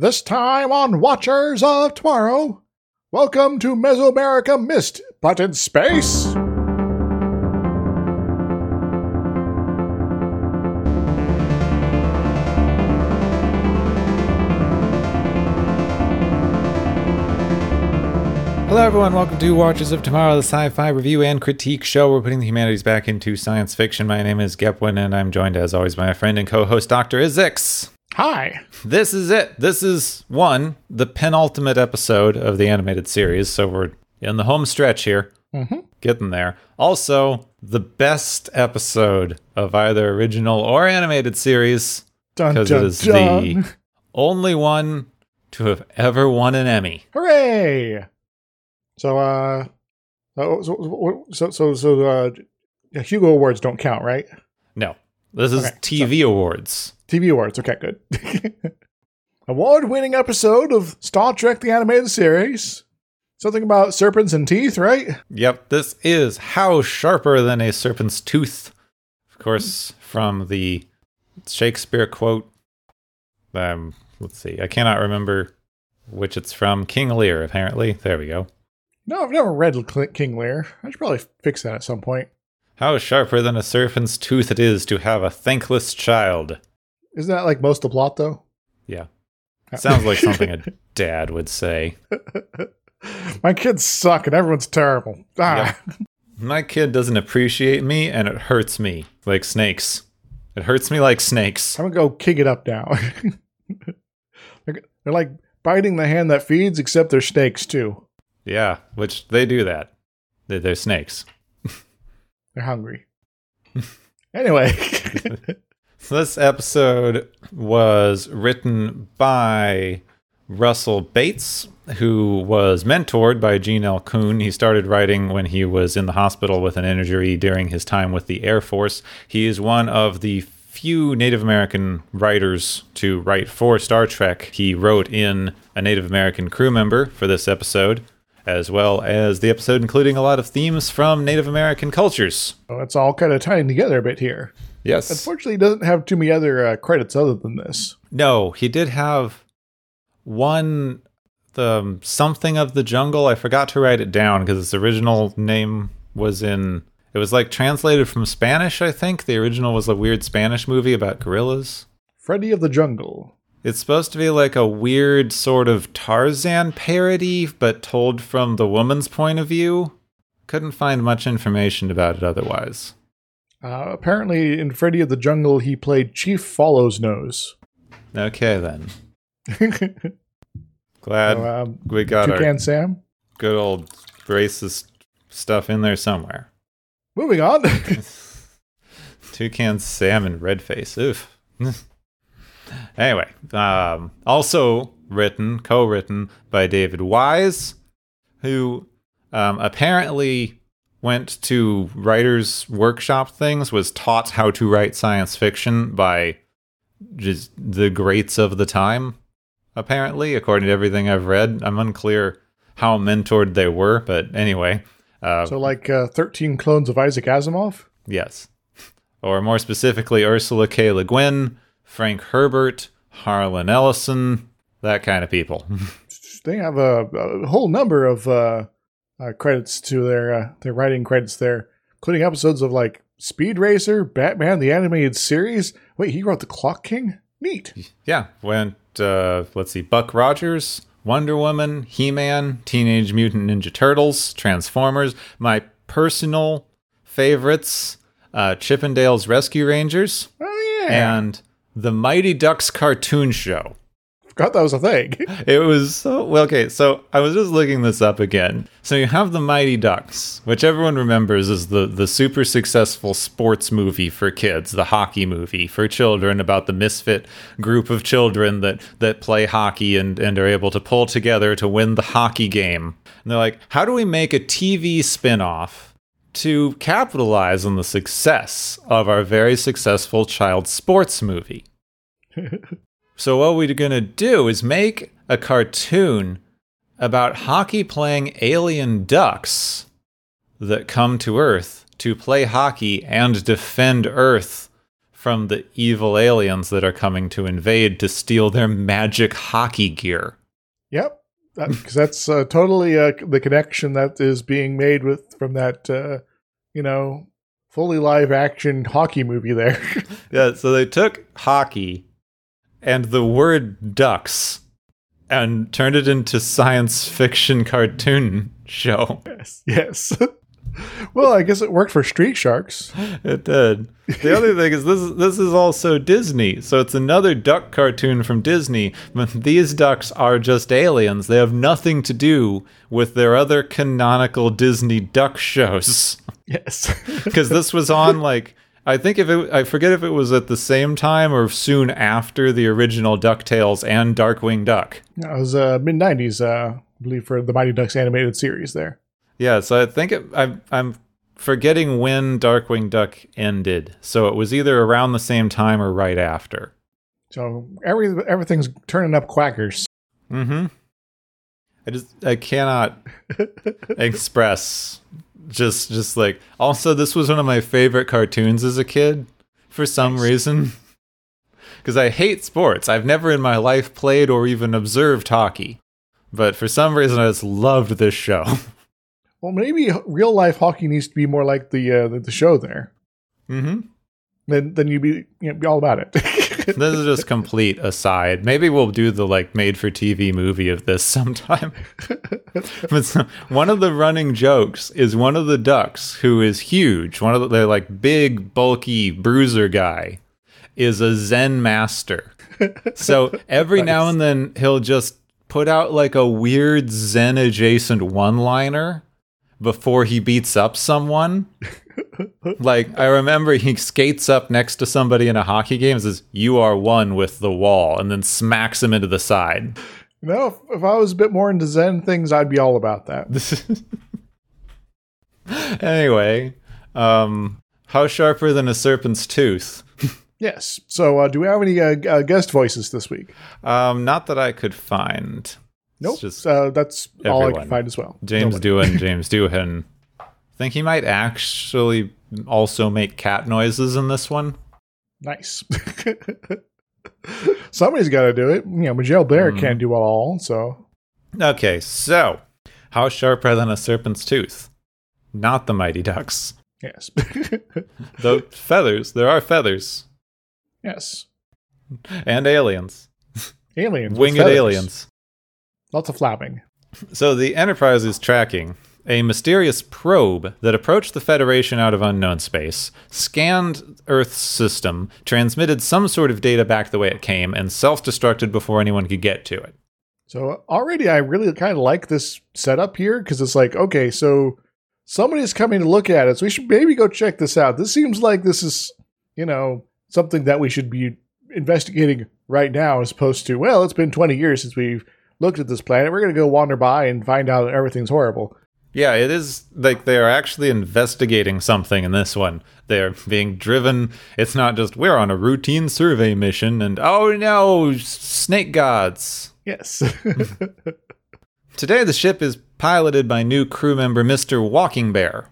This time on Watchers of Tomorrow, welcome to Mesoamerica Mist, but in space. Hello, everyone. Welcome to Watchers of Tomorrow, the sci fi review and critique show. We're putting the humanities back into science fiction. My name is Gepwin, and I'm joined, as always, by my friend and co host, Dr. Izix. Hi. This is it. This is one, the penultimate episode of the animated series. So we're in the home stretch here, Mhm. getting there. Also, the best episode of either original or animated series because it dun, the only one to have ever won an Emmy. Hooray! So, uh, so, so, so, so, so uh, Hugo Awards don't count, right? No, this is Okay, TV awards. TV Awards, okay, good. Award winning episode of Star Trek the Animated Series. Something about serpents and teeth, right? Yep, this is How Sharper Than a Serpent's Tooth. Of course, from the Shakespeare quote. Um, let's see, I cannot remember which it's from. King Lear, apparently. There we go. No, I've never read King Lear. I should probably fix that at some point. How sharper than a serpent's tooth it is to have a thankless child. Isn't that like most of the plot, though? Yeah. Sounds like something a dad would say. My kids suck and everyone's terrible. Ah. My kid doesn't appreciate me and it hurts me like snakes. It hurts me like snakes. I'm gonna go kick it up now. they're, they're like biting the hand that feeds, except they're snakes too. Yeah, which they do that. They're, they're snakes. They're hungry. anyway, So this episode was written by Russell Bates, who was mentored by Gene L. Coon. He started writing when he was in the hospital with an injury during his time with the Air Force. He is one of the few Native American writers to write for Star Trek. He wrote in a Native American crew member for this episode, as well as the episode including a lot of themes from Native American cultures. well, it's all kind of tying together a bit here. Yes. Unfortunately, he doesn't have too many other uh, credits other than this. No, he did have one the um, something of the jungle. I forgot to write it down because its original name was in it was like translated from Spanish, I think. The original was a weird Spanish movie about gorillas. Freddy of the Jungle. It's supposed to be like a weird sort of Tarzan parody, but told from the woman's point of view. Couldn't find much information about it otherwise. Uh, apparently, in Freddy of the Jungle, he played Chief Follows Nose. Okay then. Glad um, we got our Toucan Sam. good old racist stuff in there somewhere. Moving on. Toucan Sam and Redface. Oof. anyway, um, also written, co-written by David Wise, who um, apparently went to writers' workshop things, was taught how to write science fiction by just the greats of the time. Apparently, according to everything I've read, I'm unclear how mentored they were, but anyway. Uh, so, like uh, 13 clones of Isaac Asimov. Yes. Or more specifically, Ursula K. Le Guin, Frank Herbert, Harlan Ellison, that kind of people. they have a, a whole number of uh, uh, credits to their uh, their writing credits there, including episodes of like Speed Racer, Batman the Animated Series. Wait, he wrote the Clock King. Neat. yeah, went, uh, let's see, Buck Rogers, Wonder Woman, He Man, Teenage Mutant Ninja Turtles, Transformers, my personal favorites, uh, Chip 'n Dale's Rescue Rangers, Oh yeah, and the Mighty Ducks cartoon show. Forgot that was a thing. It was so well. Okay, so I was just looking this up again. So you have the Mighty Ducks, which everyone remembers is the the super successful sports movie for kids, the hockey movie for children about the misfit group of children that that play hockey and and are able to pull together to win the hockey game. And they're like, how do we make a TV spin-off to capitalize on the success of our very successful child sports movie? So what we're gonna do is make a cartoon about hockey playing alien ducks that come to Earth to play hockey and defend Earth from the evil aliens that are coming to invade to steal their magic hockey gear. Yep, because that's uh, totally uh, the connection that is being made with from that, uh, you know, fully live action hockey movie there. Yeah, so they took hockey and the word ducks and turned it into science fiction cartoon show. yes, yes. well, I guess it worked for Street Sharks. It did. The other thing is this this is also Disney. So it's another duck cartoon from Disney, but these ducks are just aliens. They have nothing to do with their other canonical Disney duck shows. Yes. Because this was on like I think if it I forget if it was at the same time or soon after the original DuckTales and Darkwing Duck. It was uh, mid '90s, uh, I believe, for the Mighty Ducks animated series. There. Yeah, so I think it, I, I'm forgetting when Darkwing Duck ended. So it was either around the same time or right after. So every everything's turning up quackers. Mm-hmm. I just I cannot express just just like also this was one of my favorite cartoons as a kid for some reason. Because I hate sports. I've never in my life played or even observed hockey. But for some reason I just loved this show. Well, maybe real life hockey needs to be more like the uh, the, the show there. mm-hmm. Then then you'd be you know, be all about it. This is just complete aside. Maybe we'll do the like made for TV movie of this sometime. but one of the running jokes is one of the ducks who is huge, one of the like big, bulky bruiser guy, is a Zen master. So every now and then he'll just put out like a weird Zen adjacent one liner before he beats up someone. Like I remember he skates up next to somebody in a hockey game and says, You are one with the wall, and then smacks him into the side. you know, if, if I was a bit more into Zen things, I'd be all about that. anyway, um how sharper than a serpent's tooth? Yes. So, uh, do we have any uh, uh, guest voices this week? Um, not that I could find. Nope. It's just uh, that's all I everyone. can find as well. James Nobody. Doohan, James Doohan. Think he might actually also make cat noises in this one. Nice. Somebody's got to do it. You know, Majel Bear Hmm. can't do it all. So, Okay, so how sharper than a serpent's tooth? Not the Mighty Ducks. yes. the feathers, there are feathers yes. and aliens, Aliens. winged aliens. Lots of flapping. So the Enterprise is tracking a mysterious probe that approached the Federation out of unknown space, scanned Earth's system, transmitted some sort of data back the way it came, and self destructed before anyone could get to it. So already, I really kind of like this setup here because it's like, okay, so somebody's coming to look at so we should maybe go check this out. This seems like this is, you know, something that we should be investigating right now, as opposed to, well, it's been 20 years since we've looked at this planet. We're going to go wander by and find out everything's horrible. Yeah, it is like they are actually investigating something in this one. They're being driven. It's not just we're on a routine survey mission and oh no, snake gods. Yes. Today the ship is piloted by new crew member Mr. Walking Bear,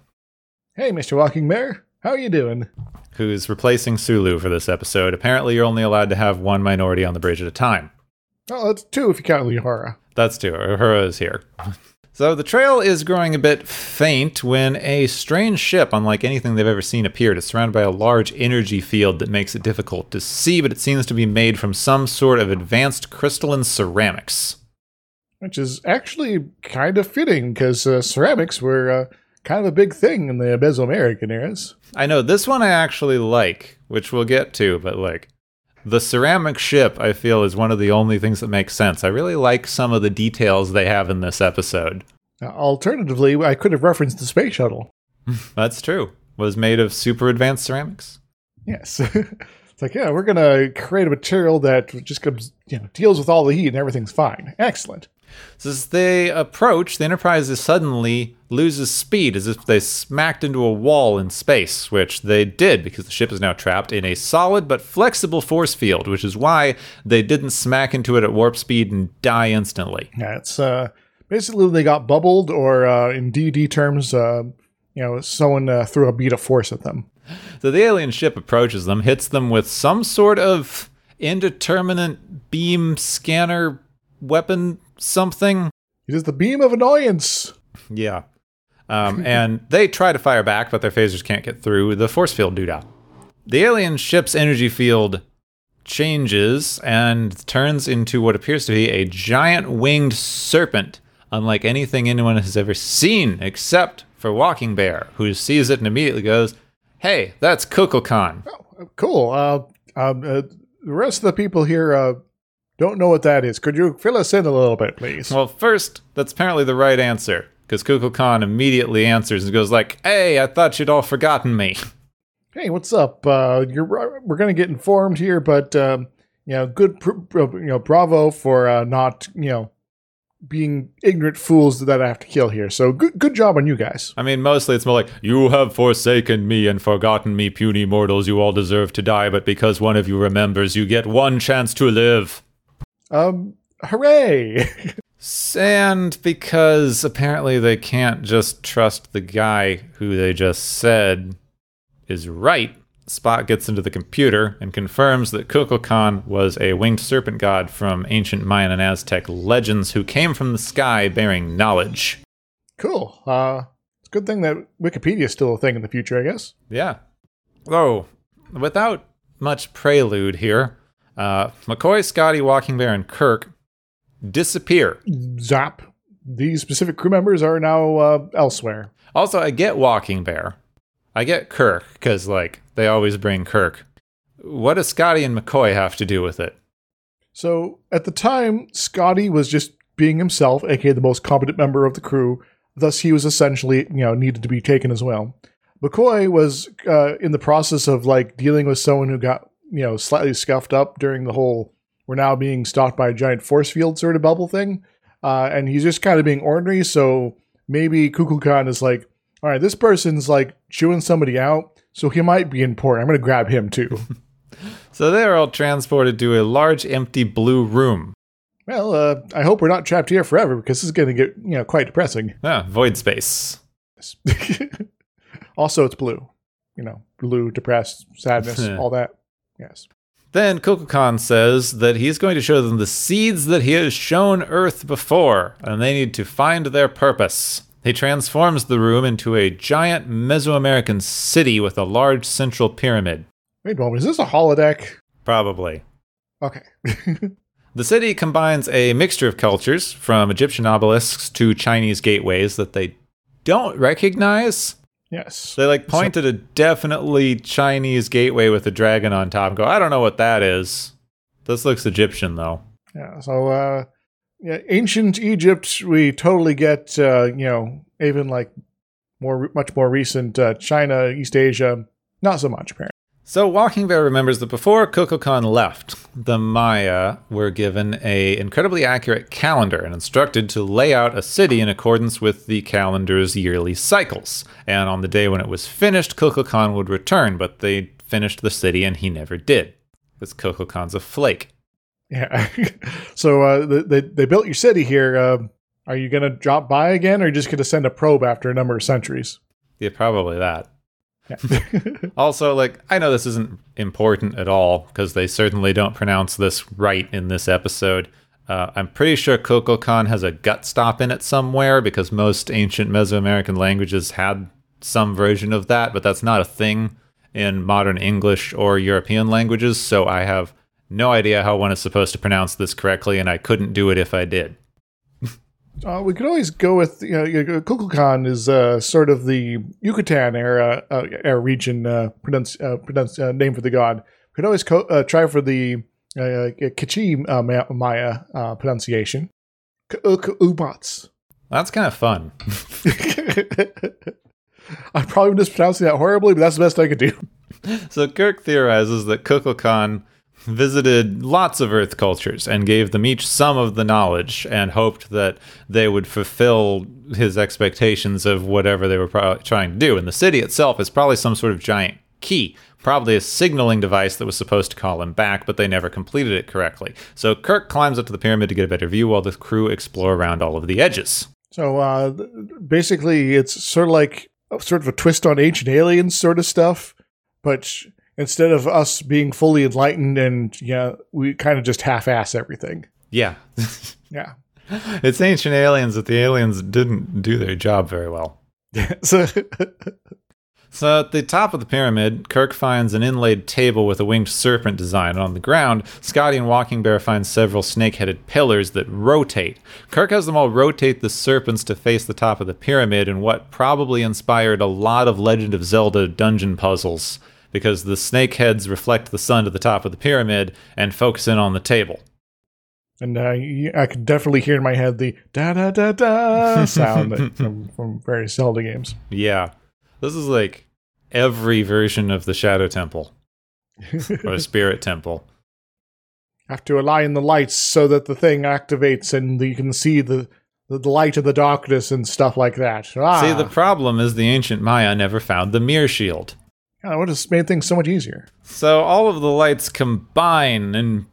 hey, Mr. Walking Bear, how are you doing? who's replacing Sulu for this episode. Apparently you're only allowed to have one minority on the bridge at a time. Oh, that's two if you count Uhura. That's two. Uhura is here. So the trail is growing a bit faint when a strange ship, unlike anything they've ever seen, appeared. It's surrounded by a large energy field that makes it difficult to see, but it seems to be made from some sort of advanced crystalline ceramics. Which is actually kind of fitting because uh, ceramics were uh, kind of a big thing in the Mesoamerican eras. I know this one I actually like, which we'll get to, but like the ceramic ship, I feel is one of the only things that makes sense. I really like some of the details they have in this episode. Uh, alternatively, I could have referenced the space shuttle. That's true. Was made of super advanced ceramics. Yes. it's like, yeah, we're going to create a material that just comes, you know, deals with all the heat and everything's fine. Excellent. So as they approach, the Enterprise is suddenly loses speed as if they smacked into a wall in space, which they did because the ship is now trapped in a solid but flexible force field, which is why they didn't smack into it at warp speed and die instantly. Yeah, it's uh, basically they got bubbled, or uh, in D&D terms, uh, you know, someone uh, threw a bead of force at them. So the alien ship approaches them, hits them with some sort of indeterminate beam scanner weapon something. It is the beam of annoyance. Yeah. Um, and they try to fire back, but their phasers can't get through the force field doodah. The alien ship's energy field changes and turns into what appears to be a giant winged serpent, unlike anything anyone has ever seen, except for Walking Bear, who sees it and immediately goes, Hey, that's Kukulkan. Oh, cool. Uh, um, uh, the rest of the people here uh, don't know what that is. Could you fill us in a little bit, please? Well, first, that's apparently the right answer, because Kukulkan Khan immediately answers and goes like, Hey, I thought you'd all forgotten me. hey, what's up? Uh, you're we're gonna get informed here, but um, you know, good, pr- pr- you know, bravo for uh, not you know being ignorant fools that I have to kill here. So good, good job on you guys. I mean, mostly it's more like, You have forsaken me and forgotten me, puny mortals. You all deserve to die, but because one of you remembers, you get one chance to live. Um, hooray! And because apparently they can't just trust the guy who they just said is right, Spock gets into the computer and confirms that Kukulkan was a winged serpent god from ancient Mayan and Aztec legends who came from the sky bearing knowledge. cool. Uh, it's a good thing that Wikipedia is still a thing in the future, I guess. Yeah. Oh, without much prelude here, uh, McCoy, Scotty, Walking Bear, and Kirk disappear. Zap. These specific crew members are now uh, elsewhere. Also, I get Walking Bear. I get Kirk, because, like, they always bring Kirk. What does Scotty and McCoy have to do with it? So at the time, Scotty was just being himself, aka the most competent member of the crew. Thus, he was essentially, you know, needed to be taken as well. McCoy was uh, in the process of like dealing with someone who got, you know, slightly scuffed up during the whole "we're now being stalked by a giant force field" sort of bubble thing, uh, and he's just kind of being ornery. So maybe Kukulkan is like, "All right, this person's like chewing somebody out, so he might be important. I'm going to grab him too." So they are all transported to a large empty blue room. Well, uh, I hope we're not trapped here forever because this is going to get you know quite depressing. Yeah, void space. also, it's blue. You know, blue, depressed, sadness, all that. Yes. Then Kukulkan says that he's going to show them the seeds that he has shown Earth before, and they need to find their purpose. He transforms the room into a giant Mesoamerican city with a large central pyramid. Wait a. Is this a holodeck? Probably. Okay. The city combines a mixture of cultures, from Egyptian obelisks to Chinese gateways that they don't recognize. Yes. They like point at a definitely Chinese gateway with a dragon on top and go, I don't know what that is. This looks Egyptian though. Yeah. So, uh, yeah, ancient Egypt, we totally get. Uh, you know, even like more, much more recent uh, China, East Asia, not so much apparently. So Walking Bear remembers that before Kukulkan left, the Maya were given a incredibly accurate calendar and instructed to lay out a city in accordance with the calendar's yearly cycles. And on the day when it was finished, Kukulkan would return, but they finished the city and he never did. Because Kukulkan's a flake. Yeah. so uh, they they built your city here. Uh, are you going to drop by again, or are you just going to send a probe after a number of centuries? Yeah, probably that. Yeah. Also, like, I know this isn't important at all because they certainly don't pronounce this right in this episode. Uh, I'm pretty sure Kukulkan has a glottal stop in it somewhere because most ancient Mesoamerican languages had some version of that, but that's not a thing in modern English or European languages, so I have no idea how one is supposed to pronounce this correctly, and I couldn't do it if I did. Uh, we could always go with you know, Kukulkan is uh, sort of the Yucatan era, uh, era region uh, pronounce, uh, pronounce, uh, name for the god. We could always co- uh, try for the uh, K'iche' uh, Maya uh, pronunciation. Ubats. That's kind of fun. I'm probably mispronouncing that horribly, but that's the best I could do. So Kirk theorizes that Kukulkan visited lots of Earth cultures and gave them each some of the knowledge and hoped that they would fulfill his expectations of whatever they were pro- trying to do. And the city itself is probably some sort of giant key, probably a signaling device that was supposed to call him back, but they never completed it correctly. So Kirk climbs up to the pyramid to get a better view while the crew explore around all of the edges. So uh, basically, it's sort of like sort of a twist on Ancient Aliens sort of stuff. but instead of us being fully enlightened and yeah, we kind of just half-ass everything. Yeah. Yeah. it's ancient aliens that the aliens didn't do their job very well. so So at the top of the pyramid, Kirk finds an inlaid table with a winged serpent design. And on the ground, Scotty and Walking Bear find several snake-headed pillars that rotate. Kirk has them all rotate the serpents to face the top of the pyramid in what probably inspired a lot of Legend of Zelda dungeon puzzles, because the snake heads reflect the sun to the top of the pyramid and focus in on the table. and uh, I could definitely hear in my head the da da da da sound that, from from various Zelda games. Yeah. This is like every version of the Shadow Temple or Spirit Temple. Have to align the lights so that the thing activates and you can see the the light of the darkness and stuff like that. Ah, See, the problem is the ancient Maya never found the mirror shield. That would have made things so much easier. So all of the lights combine in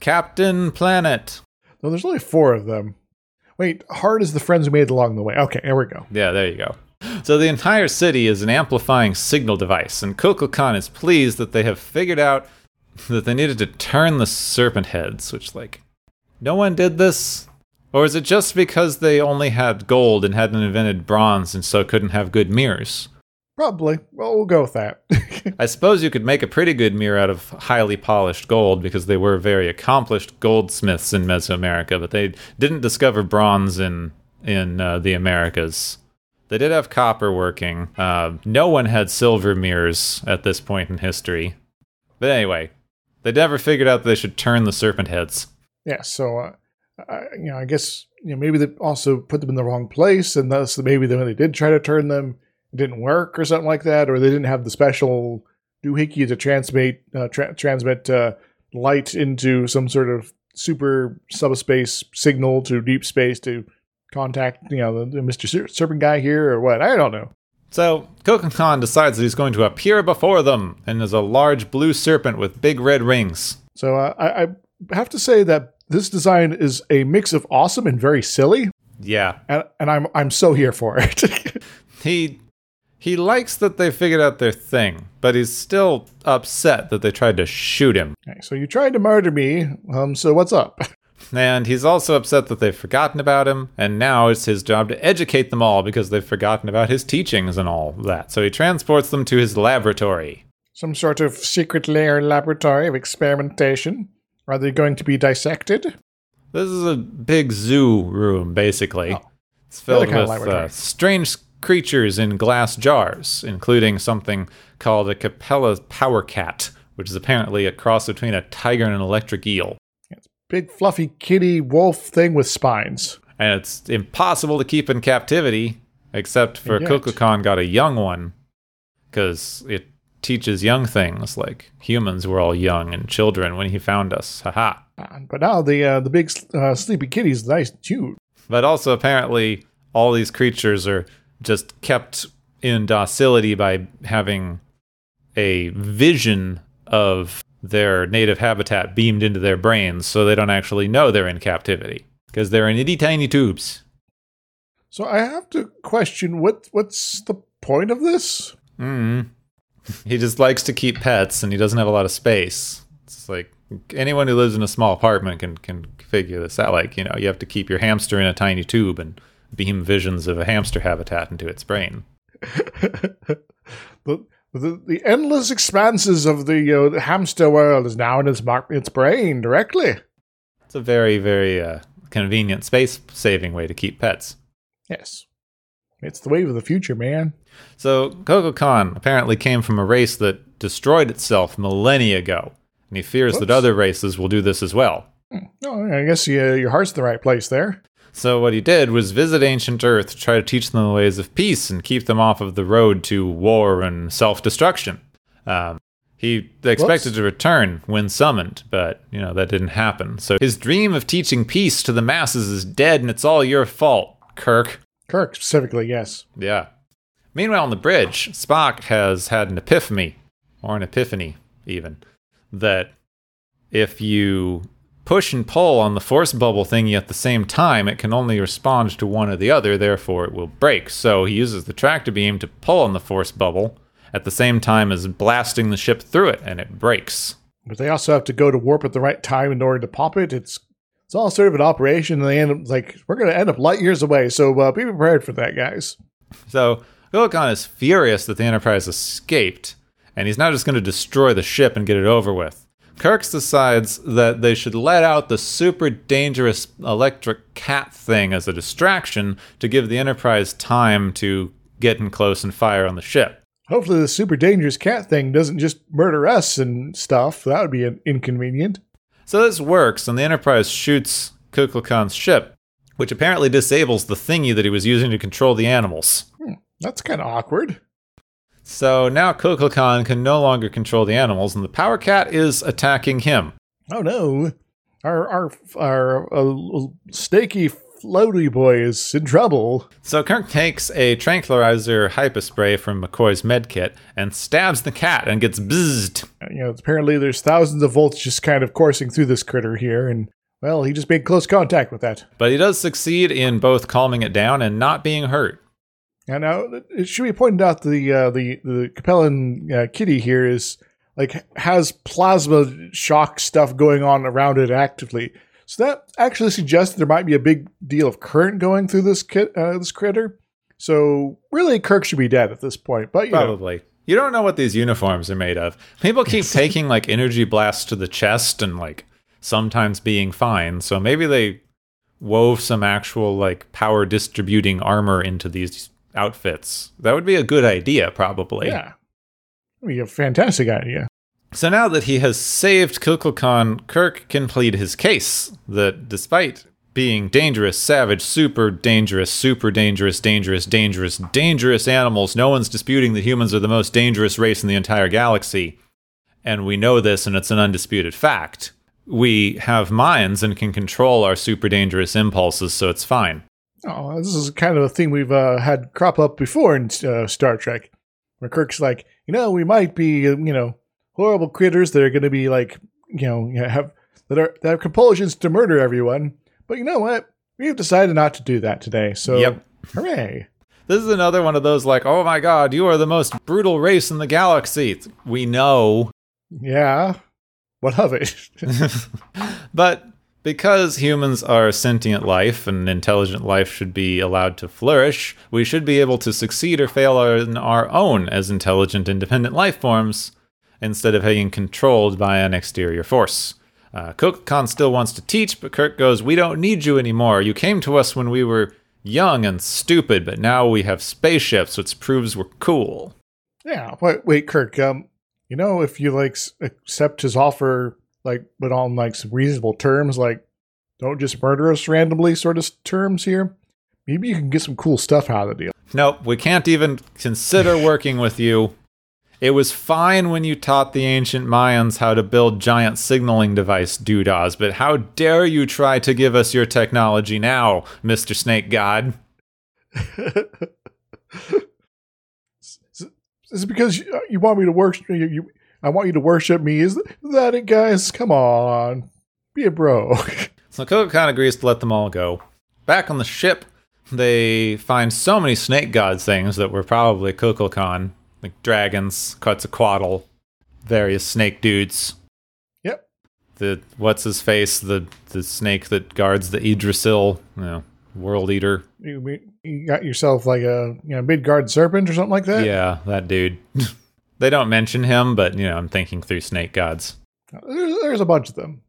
Captain Planet. No, there's only four of them. Wait, hard is the friends we made along the way. Okay, here we go. Yeah, there you go. So the entire city is an amplifying signal device, and Kukulkan is pleased that they have figured out that they needed to turn the serpent heads, which, like, no one did this? Or is it just because they only had gold and hadn't invented bronze and so couldn't have good mirrors? Probably. Well, we'll go with that. I suppose you could make a pretty good mirror out of highly polished gold because they were very accomplished goldsmiths in Mesoamerica, but they didn't discover bronze in in uh, the Americas. They did have copper working. Uh, no one had silver mirrors at this point in history. But anyway, they never figured out that they should turn the serpent heads. yeah, so uh, I, you know, I guess you know maybe they also put them in the wrong place, and thus maybe when they did try to turn them, didn't work or something like that, or they didn't have the special doohickey to transmit uh, tra- transmit uh, light into some sort of super subspace signal to deep space to contact you know the, the Mr. Ser- Serpent guy here or what? I don't know. So, Kukulkan decides that he's going to appear before them, and is a large blue serpent with big red rings. So uh, I, I have to say that this design is a mix of awesome and very silly, Yeah, and, and I'm I'm so here for it. he he likes that they figured out their thing, but he's still upset that they tried to shoot him. okay, so you tried to murder me. Um, so what's up? And he's also upset that they've forgotten about him, and now it's his job to educate them all because they've forgotten about his teachings and all that. So he transports them to his laboratory. Some sort of secret lair laboratory of experimentation. Are they going to be dissected? This is a big zoo room, basically. Oh. It's filled Another kind of with uh, strange creatures in glass jars, including something called a Capellan power cat, which is apparently a cross between a tiger and an electric eel. It's big fluffy kitty wolf thing with spines. And it's impossible to keep in captivity, except for Kukulkan got a young one, because it teaches young things like humans were all young and children when he found us. Haha. But now the uh, the big uh, sleepy kitty's nice and cute. But also, apparently, all these creatures are just kept in docility by having a vision of their native habitat beamed into their brains, so they don't actually know they're in captivity because they're in itty tiny tubes. So I have to question what what's the point of this? Mm. He just likes to keep pets, and he doesn't have a lot of space. It's like anyone who lives in a small apartment can can figure this out. Like you know, you have to keep your hamster in a tiny tube and beam visions of a hamster habitat into its brain. the, the the endless expanses of the, uh, the hamster world is now in its its brain directly. It's a very very uh, convenient space saving way to keep pets. Yes, it's the wave of the future, man. So Kukulkan apparently came from a race that destroyed itself millennia ago, and he fears that other races will do this as well. Oh, I guess you, your heart's in the right place there. So what he did was visit ancient Earth to try to teach them the ways of peace and keep them off of the road to war and self-destruction. Um, he expected Whoops. to return when summoned, but you know that didn't happen. So his dream of teaching peace to the masses is dead, and it's all your fault, Kirk. Kirk specifically, yes. Yeah. Meanwhile, on the bridge, Spock has had an epiphany, or an epiphany, even, that if you push and pull on the force bubble thingy at the same time, it can only respond to one or the other, therefore it will break. So he uses the tractor beam to pull on the force bubble, at the same time as blasting the ship through it, and it breaks. But they also have to go to warp at the right time in order to pop it. It's it's all sort of an operation, and they end up like we're going to end up light years away. So uh, be prepared for that, guys. So Kukulkan is furious that the Enterprise escaped, and he's now just going to destroy the ship and get it over with. Kirk decides that they should let out the super dangerous electric cat thing as a distraction to give the Enterprise time to get in close and fire on the ship. Hopefully, the super dangerous cat thing doesn't just murder us and stuff. That would be an inconvenient. So this works, and the Enterprise shoots Kukulkan's ship, which apparently disables the thingy that he was using to control the animals. Hmm, that's kind of awkward. So now Kukulkan can no longer control the animals, and the Power Cat is attacking him. Oh no! Our our our uh, snaky floaty boy is in trouble. So Kirk takes a tranquilizer hypospray from McCoy's medkit and stabs the cat and gets bzzed. You know, apparently there's thousands of volts just kind of coursing through this critter here, and well, he just made close contact with that. But he does succeed in both calming it down and not being hurt. And now it should be pointed out the uh, the the Capellan uh, kitty here is like has plasma shock stuff going on around it actively. So that actually suggests there might be a big deal of current going through this kit, uh, this critter. So really, Kirk should be dead at this point. But you probably. Know. You don't know what these uniforms are made of. People keep taking like energy blasts to the chest and like sometimes being fine. So maybe they wove some actual like power distributing armor into these outfits. That would be a good idea, probably. Yeah. Be a fantastic idea. So now that he has saved Kukulkan, Kirk can plead his case that despite being dangerous, savage, super dangerous, super dangerous, dangerous, dangerous, dangerous animals, no one's disputing that humans are the most dangerous race in the entire galaxy. And we know this, and it's an undisputed fact. We have minds and can control our super dangerous impulses, so it's fine. Oh, this is kind of a thing we've uh, had crop up before in uh, Star Trek, where Kirk's like, you know, we might be, you know, horrible critters that are going to be like, you know, have that are that have compulsions to murder everyone. But you know what? We've decided not to do that today. So, yep. hooray! This is another one of those like, oh my god, you are the most brutal race in the galaxy. We know. Yeah. What of it? but because humans are sentient life and intelligent life should be allowed to flourish, we should be able to succeed or fail in our own as intelligent, independent life forms instead of being controlled by an exterior force. Uh, Khan still wants to teach, but Kirk goes, We don't need you anymore. You came to us when we were young and stupid, but now we have spaceships, which proves we're cool. Yeah, wait, wait, Kirk. Um, you know, if you like accept his offer, like, but on like some reasonable terms, like, don't just murder us randomly, sort of terms here. Maybe you can get some cool stuff out of the deal. Nope, we can't even consider working with you. It was fine when you taught the ancient Mayans how to build giant signaling device doodahs, but how dare you try to give us your technology now, Mr. Snake God? Is it because uh, you want me to work? you? you I want you to worship me. Is that it, guys? Come on, be a bro. so Kukulkan agrees to let them all go. Back on the ship, they find so many snake god things that were probably Kukulkan like dragons, Quetzalcoatl, various snake dudes. Yep. The what's his face? The the snake that guards the Yggdrasil, you know, world eater. You, you got yourself like a you know Midgard serpent or something like that. Yeah, that dude. they don't mention him, but you know, I'm thinking through snake gods. There's, a bunch of them.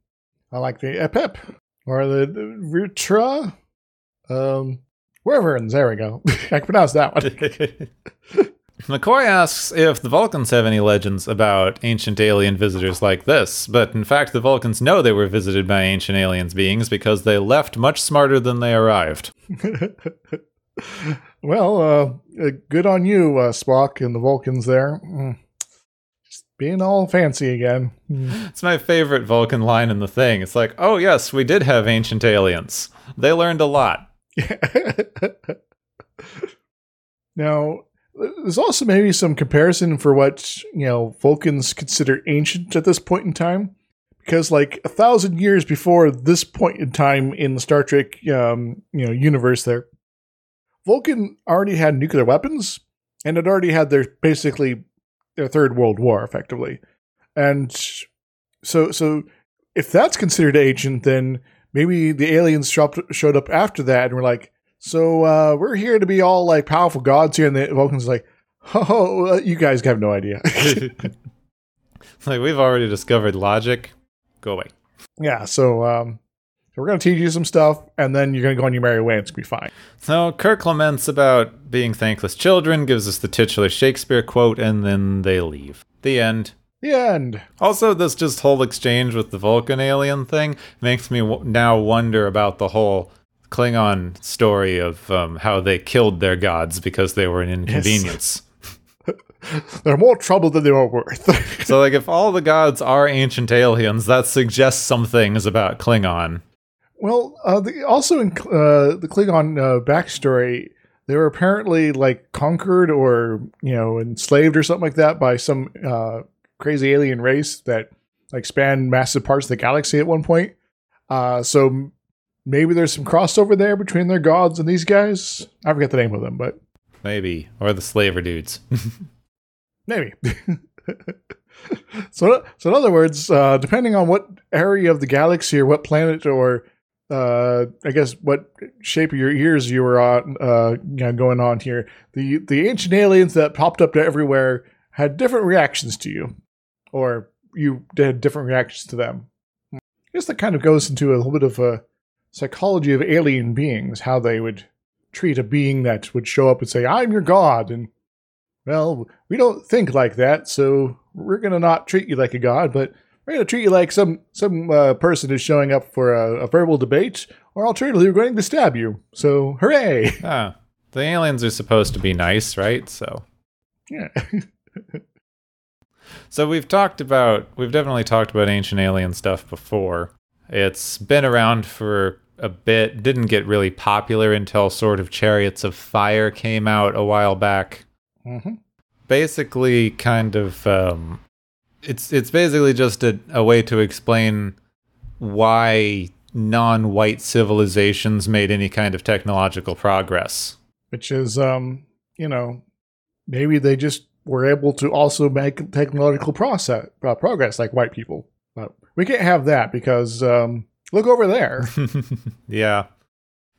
I like the Epep or the, the Rutra. Um, wherever, there we go. I can pronounce that one. McCoy asks if the Vulcans have any legends about ancient alien visitors like this, but in fact, the Vulcans know they were visited by ancient aliens beings because they left much smarter than they arrived. well, uh, uh, good on you, uh, Spock and the Vulcans there. Mm. Just being all fancy again. Mm. It's my favorite Vulcan line in the thing. It's like, oh, yes, we did have ancient aliens. They learned a lot. now, there's also maybe some comparison for what you know Vulcans consider ancient at this point in time, because like a thousand years before this point in time in the Star Trek um, you know universe, there, Vulcan already had nuclear weapons and had already had their basically their third world war, effectively. And so, so if that's considered ancient, then maybe the aliens showed up, showed up after that and were like, so uh, we're here to be all like powerful gods here, and the Vulcans like, oh, uh, you guys have no idea. like we've already discovered logic. Go away. yeah, so um, we're gonna teach you some stuff, and then you're gonna go on your merry way, and it's gonna be fine. So Kirk laments about being thankless children, gives us the titular Shakespeare quote, and then they leave. The end. The end. Also, this just whole exchange with the Vulcan alien thing makes me w- now wonder about the whole Klingon story of um, how they killed their gods because they were an inconvenience. They're more trouble than they are worth. so, like, if all the gods are ancient aliens, that suggests some things about Klingon. Well, uh, the, also in uh, the Klingon uh, backstory, they were apparently like conquered or you know enslaved or something like that by some uh, crazy alien race that like spanned massive parts of the galaxy at one point. Uh, so maybe there's some crossover there between their gods and these guys. I forget the name of them, but Maybe. Or the slaver dudes. Maybe. so, so in other words, uh, depending on what area of the galaxy or what planet or uh, I guess what shape of your ears you were on, uh, you know, going on here, the the ancient aliens that popped up to everywhere had different reactions to you, or you had different reactions to them. I guess that kind of goes into a little bit of a psychology of alien beings, how they would treat a being that would show up and say, "I'm your god," and well, we don't think like that, so we're gonna not treat you like a god, but we're gonna treat you like some some uh, person is showing up for a, a verbal debate, or alternatively, we're going to stab you. So, hooray! ah, the aliens are supposed to be nice, right? So. Yeah, So we've talked about we've definitely talked about ancient alien stuff before. It's been around for a bit, didn't get really popular until sort of Chariots of Fire came out a while back. hmm Basically kind of um it's it's basically just a, a way to explain why non-white civilizations made any kind of technological progress. which is um, you know, maybe they just were able to also make technological process uh, progress like white people, but we can't have that because um, look over there. yeah.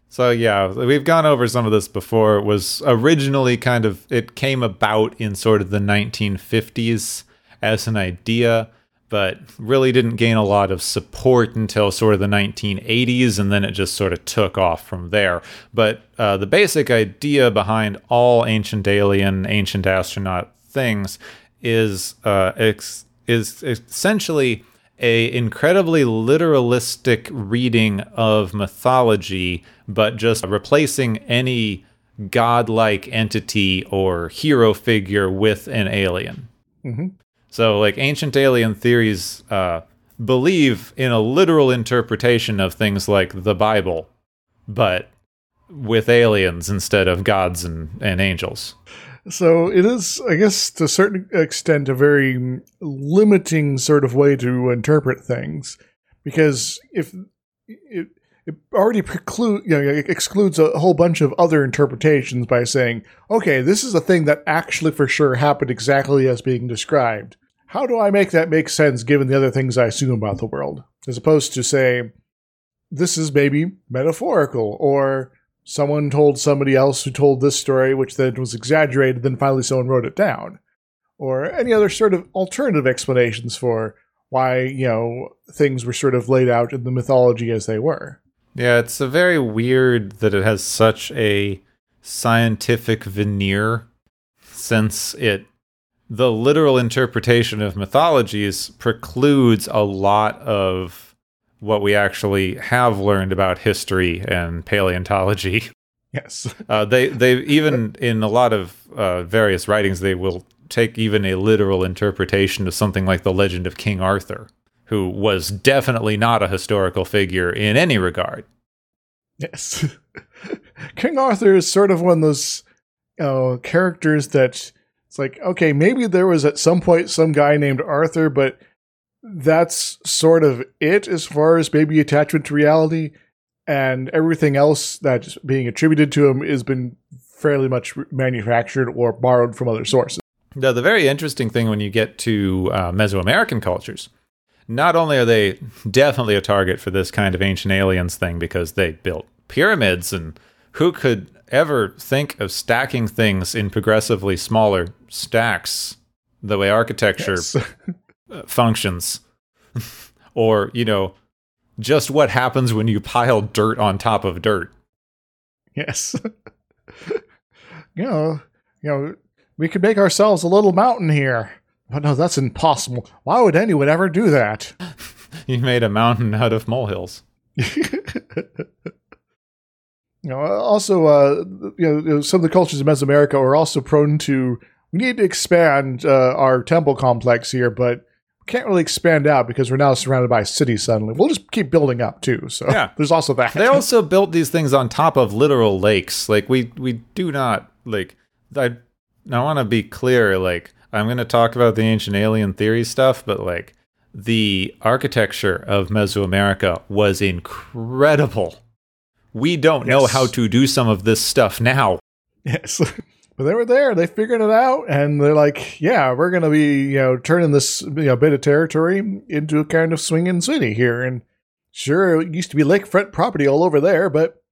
So yeah, we've gone over some of this before. It was originally kind of it came about in sort of the 1950s as an idea, but really didn't gain a lot of support until sort of the 1980s, and then it just sort of took off from there. But uh, the basic idea behind all ancient alien, ancient astronaut things is uh, is essentially a incredibly literalistic reading of mythology, but just replacing any godlike entity or hero figure with an alien. hmm So, like ancient alien theories uh, believe in a literal interpretation of things like the Bible, but with aliens instead of gods and, and angels. So it is, I guess, to a certain extent, a very limiting sort of way to interpret things, because if it, it already preclude, you know, excludes a whole bunch of other interpretations by saying, okay, this is a thing that actually for sure happened exactly as being described. How do I make that make sense given the other things I assume about the world? As opposed to say, this is maybe metaphorical, or someone told somebody else who told this story, which then was exaggerated, then finally someone wrote it down. Or any other sort of alternative explanations for why, you know, things were sort of laid out in the mythology as they were. Yeah, it's a very weird that it has such a scientific veneer since it the literal interpretation of mythologies precludes a lot of what we actually have learned about history and paleontology. Yes. Uh, they they even in a lot of uh, various writings they will take even a literal interpretation of something like the legend of King Arthur, who was definitely not a historical figure in any regard. Yes. King Arthur is sort of one of those know, characters that it's like, okay, maybe there was at some point some guy named Arthur, but that's sort of it as far as maybe attachment to reality. And everything else that's being attributed to him has been fairly much manufactured or borrowed from other sources. Now, the very interesting thing when you get to uh, Mesoamerican cultures, not only are they definitely a target for this kind of ancient aliens thing because they built pyramids, and who could ever think of stacking things in progressively smaller stacks the way architecture Yes. uh, functions? or, you know, just what happens when you pile dirt on top of dirt. yes. you know, you know, we could make ourselves a little mountain here. But no, that's impossible. Why would anyone ever do that? You made a mountain out of molehills. You know, also, uh, you know, some of the cultures of Mesoamerica are also prone to. We need to expand uh, our temple complex here, but we can't really expand out because we're now surrounded by cities. Suddenly, we'll just keep building up too. So Yeah. there's also that. they also built these things on top of literal lakes. Like we we do not like I I want to be clear like I'm going to talk about the ancient alien theory stuff, but like the architecture of Mesoamerica was incredible. We don't know how to do some of this stuff now. Yes. But they were there. They figured it out, and they're like, "Yeah, we're going to be, you know, turning this, you know, bit of territory into a kind of swinging city here." And sure, it used to be lakefront property all over there, but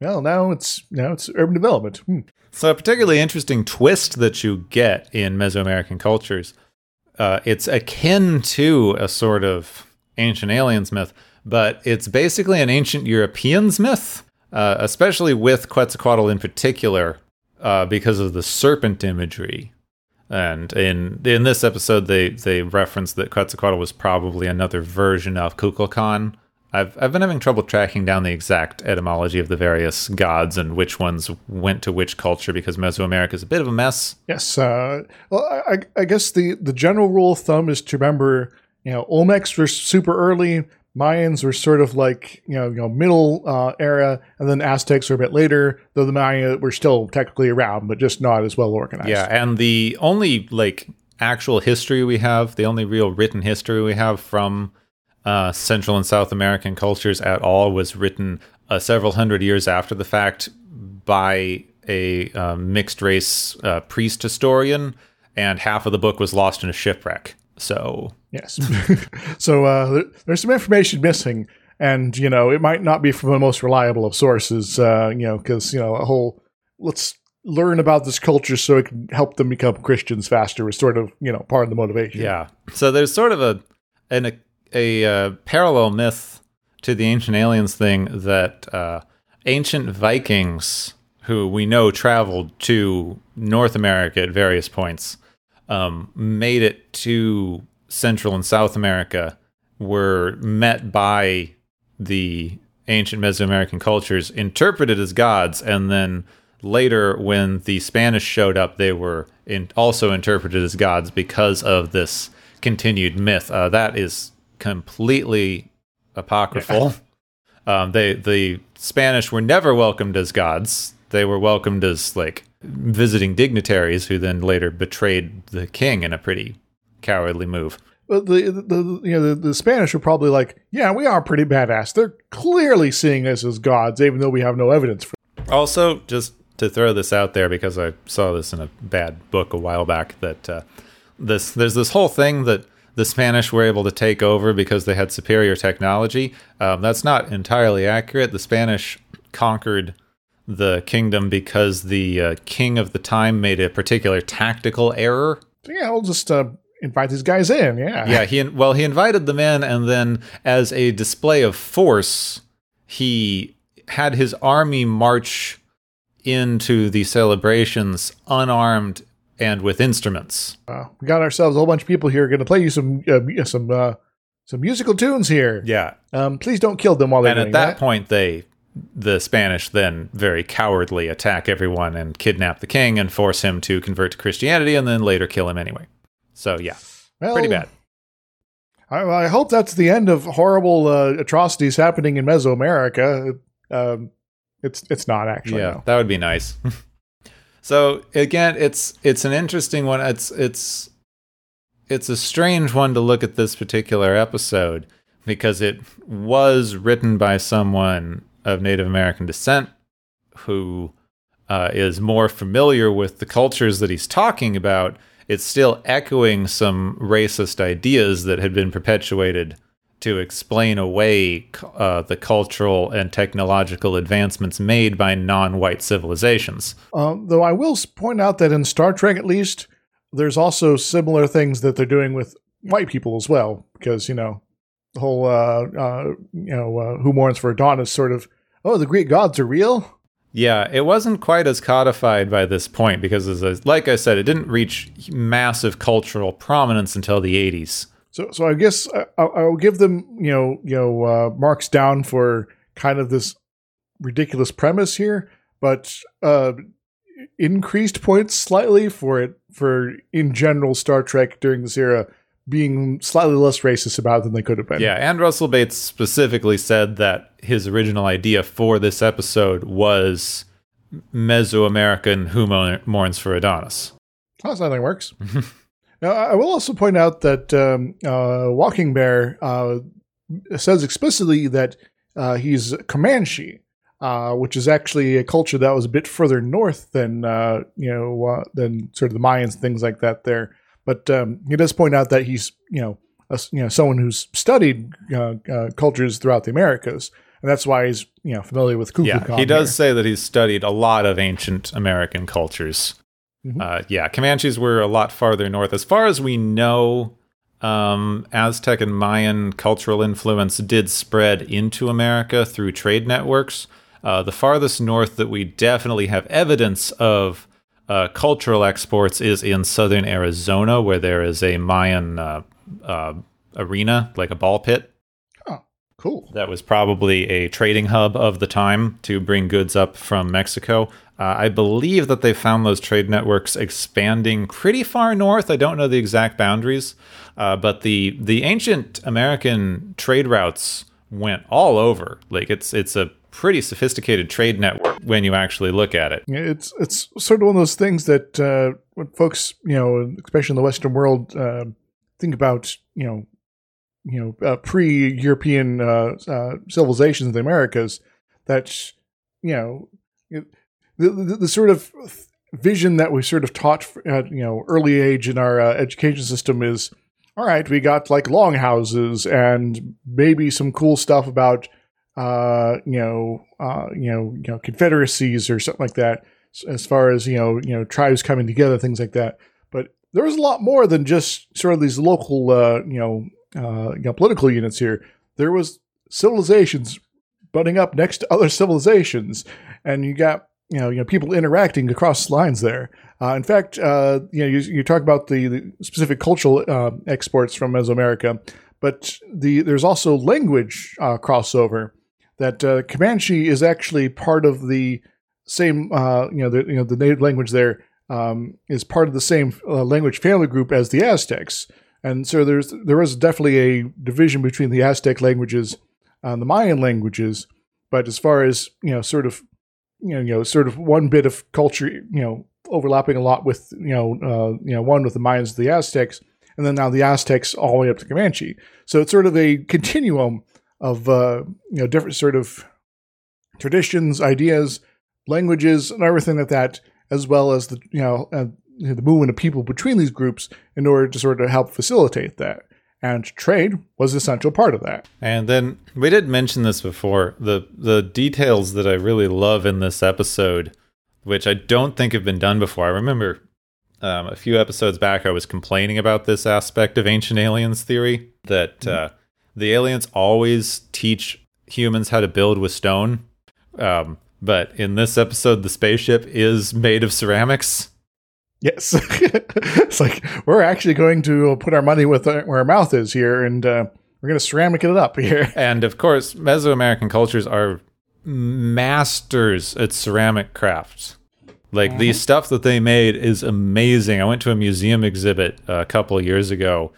well, now it's now it's urban development. Hmm. So, a particularly interesting twist that you get in Mesoamerican cultures, uh, it's akin to a sort of ancient aliens myth, but it's basically an ancient Europeans myth, uh, especially with Quetzalcoatl in particular, uh, because of the serpent imagery. And in in this episode, they they reference that Quetzalcoatl was probably another version of Kukulkan. I've I've been having trouble tracking down the exact etymology of the various gods and which ones went to which culture because Mesoamerica is a bit of a mess. Yes. Uh, well, I, I- guess the the general rule of thumb is to remember, you know, Olmecs were super early. Mayans were sort of like you know, you know, middle uh, era, and then Aztecs were a bit later. Though the Maya were still technically around, but just not as well organized. Yeah, and the only like actual history we have, the only real written history we have from uh, Central and South American cultures at all was written uh, several hundred years after the fact by a uh, mixed race uh, priest historian, and half of the book was lost in a shipwreck. So Yes. so uh, there's some information missing, and you know it might not be from the most reliable of sources. Uh, you know, because you know a whole let's learn about this culture so it can help them become Christians faster was sort of you know part of the motivation. Yeah. So there's sort of a an, a, a uh, parallel myth to the ancient aliens thing that uh, ancient Vikings, who we know traveled to North America at various points, um, made it to Central and South America, were met by the ancient Mesoamerican cultures, interpreted as gods, and then later, when the Spanish showed up, they were in, also interpreted as gods because of this continued myth. Uh, that is completely apocryphal. Um, they the Spanish were never welcomed as gods. They were welcomed as like visiting dignitaries who then later betrayed the king in a pretty cowardly move. But the, the, you know the, the Spanish were probably like, yeah, we are pretty badass. They're clearly seeing us as gods, even though we have no evidence for. Also, just to throw this out there because I saw this in a bad book a while back that uh, this there's this whole thing that the Spanish were able to take over because they had superior technology. Um, that's not entirely accurate. The Spanish conquered the kingdom because the uh, king of the time made a particular tactical error. Yeah, we'll just uh, invite these guys in. Yeah. Yeah, he well he invited them in, and then as a display of force, he had his army march into the celebrations unarmed and with instruments. Uh, we got ourselves a whole bunch of people here going to play you some uh, some uh, some musical tunes here. Yeah, Um, please don't kill them while they're and at doing that point, they the Spanish then very cowardly attack everyone and kidnap the king and force him to convert to Christianity, and then later kill him anyway. So yeah, Well, pretty bad. I, I hope that's the end of horrible uh, atrocities happening in Mesoamerica. Um, it's it's not actually. yeah no. that would be nice so again it's it's an interesting one it's it's it's a strange one to look at this particular episode because it was written by someone of native american descent who uh, is more familiar with the cultures that he's talking about it's still echoing some racist ideas that had been perpetuated to explain away uh, the cultural and technological advancements made by non-white civilizations. Um, though I will point out that in Star Trek, at least, there's also similar things that they're doing with white people as well, because you know whole uh, uh, you know uh, who mourns for Adonis sort of oh the Greek gods are real. Yeah, it wasn't quite as codified by this point because, as I, like I said, it didn't reach massive cultural prominence until the '80s. So, so I guess I, I'll give them, you know, you know, uh, marks down for kind of this ridiculous premise here, but uh, increased points slightly for it for in general Star Trek during this era being slightly less racist about it than they could have been. Yeah, and Russell Bates specifically said that his original idea for this episode was Mesoamerican Who Mourns for Adonis. Oh, so that works. Now, I will also point out that um, uh, Walking Bear uh, says explicitly that uh, he's Comanche, uh, which is actually a culture that was a bit further north than uh, you know uh, than sort of the Mayans and things like that. There, but um, he does point out that he's you know a, you know someone who's studied cultures throughout the Americas. And that's why he's, you know, familiar with Kukulkan. Yeah, he does say that he's studied a lot of ancient American cultures. Mm-hmm. Uh, yeah, Comanches were a lot farther north. As far as we know, um, Aztec and Mayan cultural influence did spread into America through trade networks. Uh, the farthest north that we definitely have evidence of uh, cultural exports is in southern Arizona, where there is a Mayan uh, uh, arena, like a ball pit. Oh, cool. That was probably a trading hub of the time to bring goods up from Mexico. Uh, I believe that they found those trade networks expanding pretty far north. I don't know the exact boundaries, uh, but the the ancient American trade routes went all over. Like it's it's a pretty sophisticated trade network when you actually look at it. It's it's sort of one of those things that uh, when folks, you know, especially in the Western world, uh, think about, you know, you know, uh, pre-European uh, uh, civilizations in the Americas, that you know. The, the, the sort of vision that we sort of taught at you know early age in our uh, education system is all right we got like longhouses and maybe some cool stuff about uh you know uh you know you know confederacies or something like that as far as you know you know tribes coming together things like that but there was a lot more than just sort of these local uh you know uh you know political units here there was civilizations butting up next to other civilizations and you got you know, you know, people interacting across lines there. Uh, in fact, uh, you know, you, you talk about the, the specific cultural uh, exports from Mesoamerica, but the there's also language uh, crossover. That uh, Comanche is actually part of the same, uh, you know, the you know the native language there um, is part of the same language family group as the Aztecs, and so there's there was definitely a division between the Aztec languages and the Mayan languages. But as far as you know, sort of you know, you know, sort of one bit of culture, you know, overlapping a lot with, you know, uh, you know, one with the Mayans, the Aztecs, and then now the Aztecs all the way up to Comanche. So it's sort of a continuum of, uh, you know, different sort of traditions, ideas, languages, and everything like that, as well as the, you know, uh, the movement of people between these groups in order to sort of help facilitate that and trade was an essential part of that. And then we did mention this before the the details that I really love in this episode, which I don't think have been done before. I remember um, a few episodes back I was complaining about this aspect of ancient aliens theory that mm-hmm. uh, the aliens always teach humans how to build with stone. Um, but in this episode, the spaceship is made of ceramics. Yes, it's like we're actually going to put our money with where our mouth is here, and uh, we're going to ceramic it up here. And of course, Mesoamerican cultures are masters at ceramic crafts. Like mm-hmm. the stuff that they made is amazing. I went to a museum exhibit a couple years ago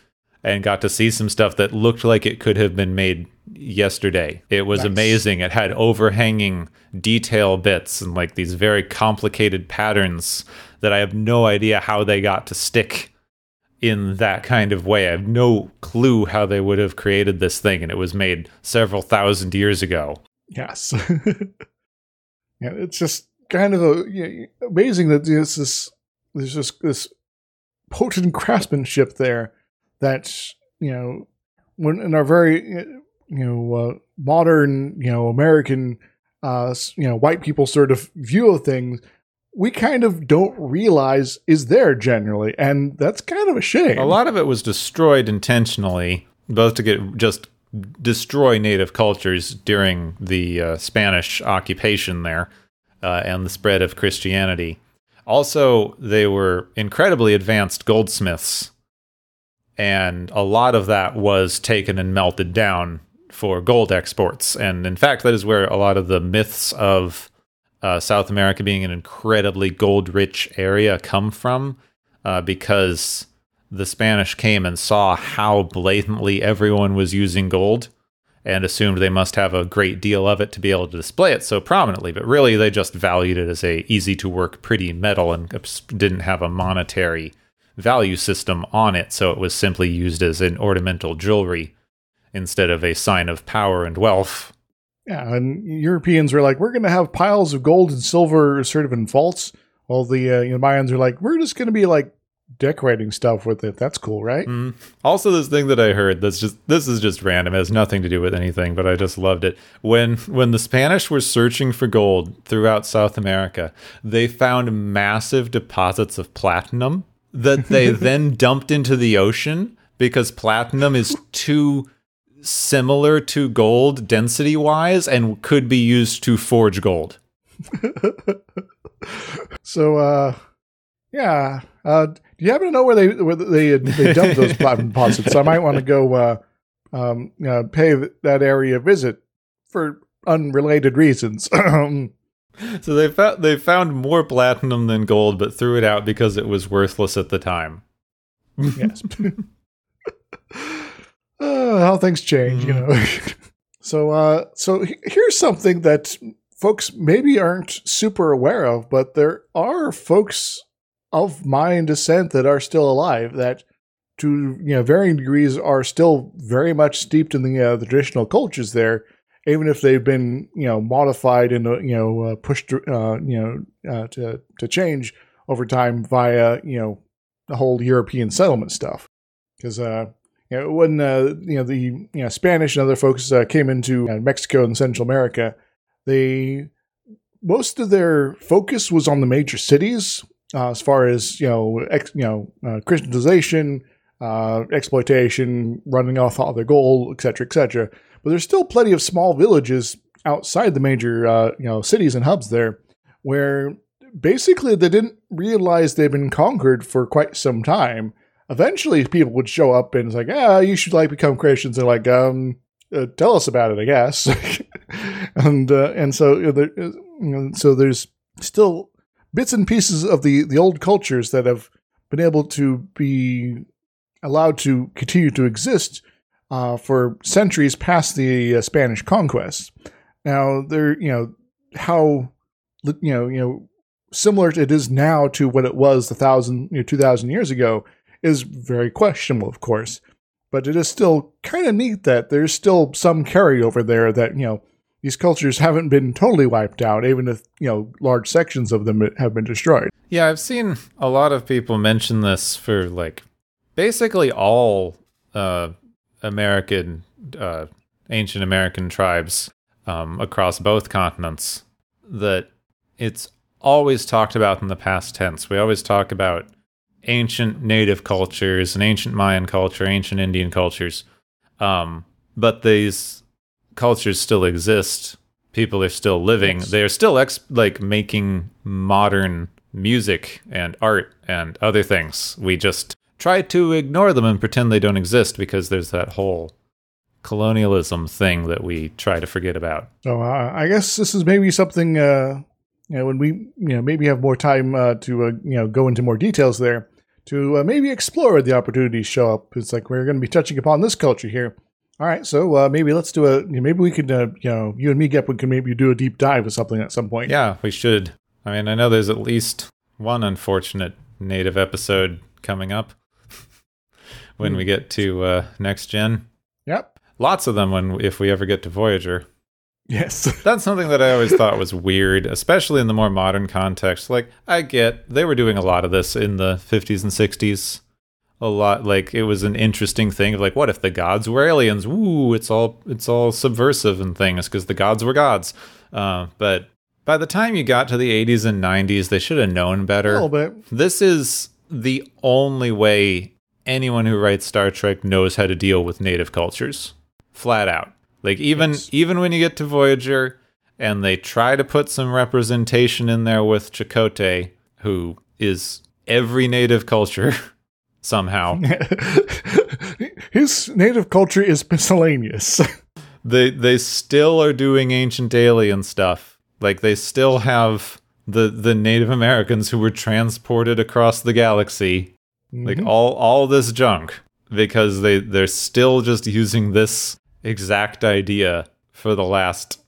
and got to see some stuff that looked like it could have been made yesterday. It was nice. amazing. It had overhanging detail bits and like these very complicated patterns that I have no idea how they got to stick in that kind of way. I have no clue how they would have created this thing, and it was made several thousand years ago. Yes. yeah, it's just kind of a, you know, amazing that this is there's just this potent craftsmanship there that you know when in our very you know uh, modern you know American uh, you know white people sort of view of things we kind of don't realize is there generally and that's kind of a shame A lot of it was destroyed intentionally, both to get just destroy native cultures during the uh, Spanish occupation there uh, and the spread of Christianity. Also, they were incredibly advanced goldsmiths, and a lot of that was taken and melted down for gold exports. And in fact, that is where a lot of the myths of uh, South America being an incredibly gold rich area come from, uh, because the Spanish came and saw how blatantly everyone was using gold and assumed they must have a great deal of it to be able to display it so prominently. But really, they just valued it as a easy to work, pretty metal and didn't have a monetary value system on it. So it was simply used as an ornamental jewelry instead of a sign of power and wealth. Yeah, and Europeans were like, we're going to have piles of gold and silver sort of in vaults. While the uh, you know, Mayans are like, we're just going to be like decorating stuff with it. That's cool, right? Mm. Also, this thing that I heard that's just this is just random. It has nothing to do with anything, but I just loved it. When when the Spanish were searching for gold throughout South America, they found massive deposits of platinum that they then dumped into the ocean because platinum is too similar to gold density wise and could be used to forge gold. So, uh, yeah. Uh, do you happen to know where they where they they dumped those platinum deposits? I might want to go uh, um, uh, pay that area a visit for unrelated reasons. So they found they found more platinum than gold, but threw it out because it was worthless at the time. yes. uh, how things change, you know. so, uh, so here's something that folks maybe aren't super aware of, but there are folks of Mayan descent that are still alive that, to you know, varying degrees, are still very much steeped in the uh, the traditional cultures there. Even if they've been, you know, modified and uh, you know uh, pushed, uh, you know, uh, to to change over time via, you know, the whole European settlement stuff. Because uh, you know, when uh, you know the you know Spanish and other folks uh, came into uh, Mexico and Central America, they most of their focus was on the major cities uh, as far as you know, ex, you know, uh, Christianization, uh, exploitation, running off all their gold, etc., etc. But there's still plenty of small villages outside the major uh, you know cities and hubs there, where basically they didn't realize they've been conquered for quite some time. Eventually, people would show up and it's like, ah, you should like become Christians. They're like, um, uh, tell us about it, I guess. and uh, and so uh, you know, so there's still bits and pieces of the the old cultures that have been able to be allowed to continue to exist uh, for centuries past the uh, Spanish conquest. Now, there, you know, how you know, you know, similar it is now to what it was a thousand, you know, two thousand years ago is very questionable, of course. But it is still kind of neat that there's still some carryover there that you know these cultures haven't been totally wiped out, even if you know large sections of them have been destroyed. Yeah, I've seen a lot of people mention this for like basically all uh, American, uh, ancient American tribes um, across both continents. That it's always talked about in the past tense. We always talk about ancient native cultures and ancient Mayan culture, ancient Indian cultures. Um, but these cultures still exist. People are still living. Yes. They are still ex- like making modern music and art and other things. We just try to ignore them and pretend they don't exist because there's that whole colonialism thing that we try to forget about. So uh, I guess this is maybe something uh, you know when we you know maybe have more time uh, to uh, you know go into more details there to uh, maybe explore the opportunities show up. It's like we're going to be touching upon this culture here. All right, so uh, maybe let's do a maybe we could uh, you know you and me Gep can maybe do a deep dive of something at some point. Yeah, we should. I mean, I know there's at least one unfortunate native episode coming up when we get to uh, next gen. Yep. Lots of them when if we ever get to Voyager. Yes. That's something that I always thought was weird, especially in the more modern context. Like, I get they were doing a lot of this in the 50s and 60s. A lot like it was an interesting thing of like what if the gods were aliens? Ooh, it's all it's all subversive and things because the gods were gods. Uh, but by the time you got to the 80s and 90s, they should have known A better. little bit. This is the only way anyone who writes Star Trek knows how to deal with native cultures. Flat out. Like even Yes. even when you get to Voyager and they try to put some representation in there with Chakotay, who is every native culture somehow. His native culture is miscellaneous. they they still are doing ancient alien stuff. Like they still have the the Native Americans who were transported across the galaxy like all all this junk because they they're still just using this exact idea for the last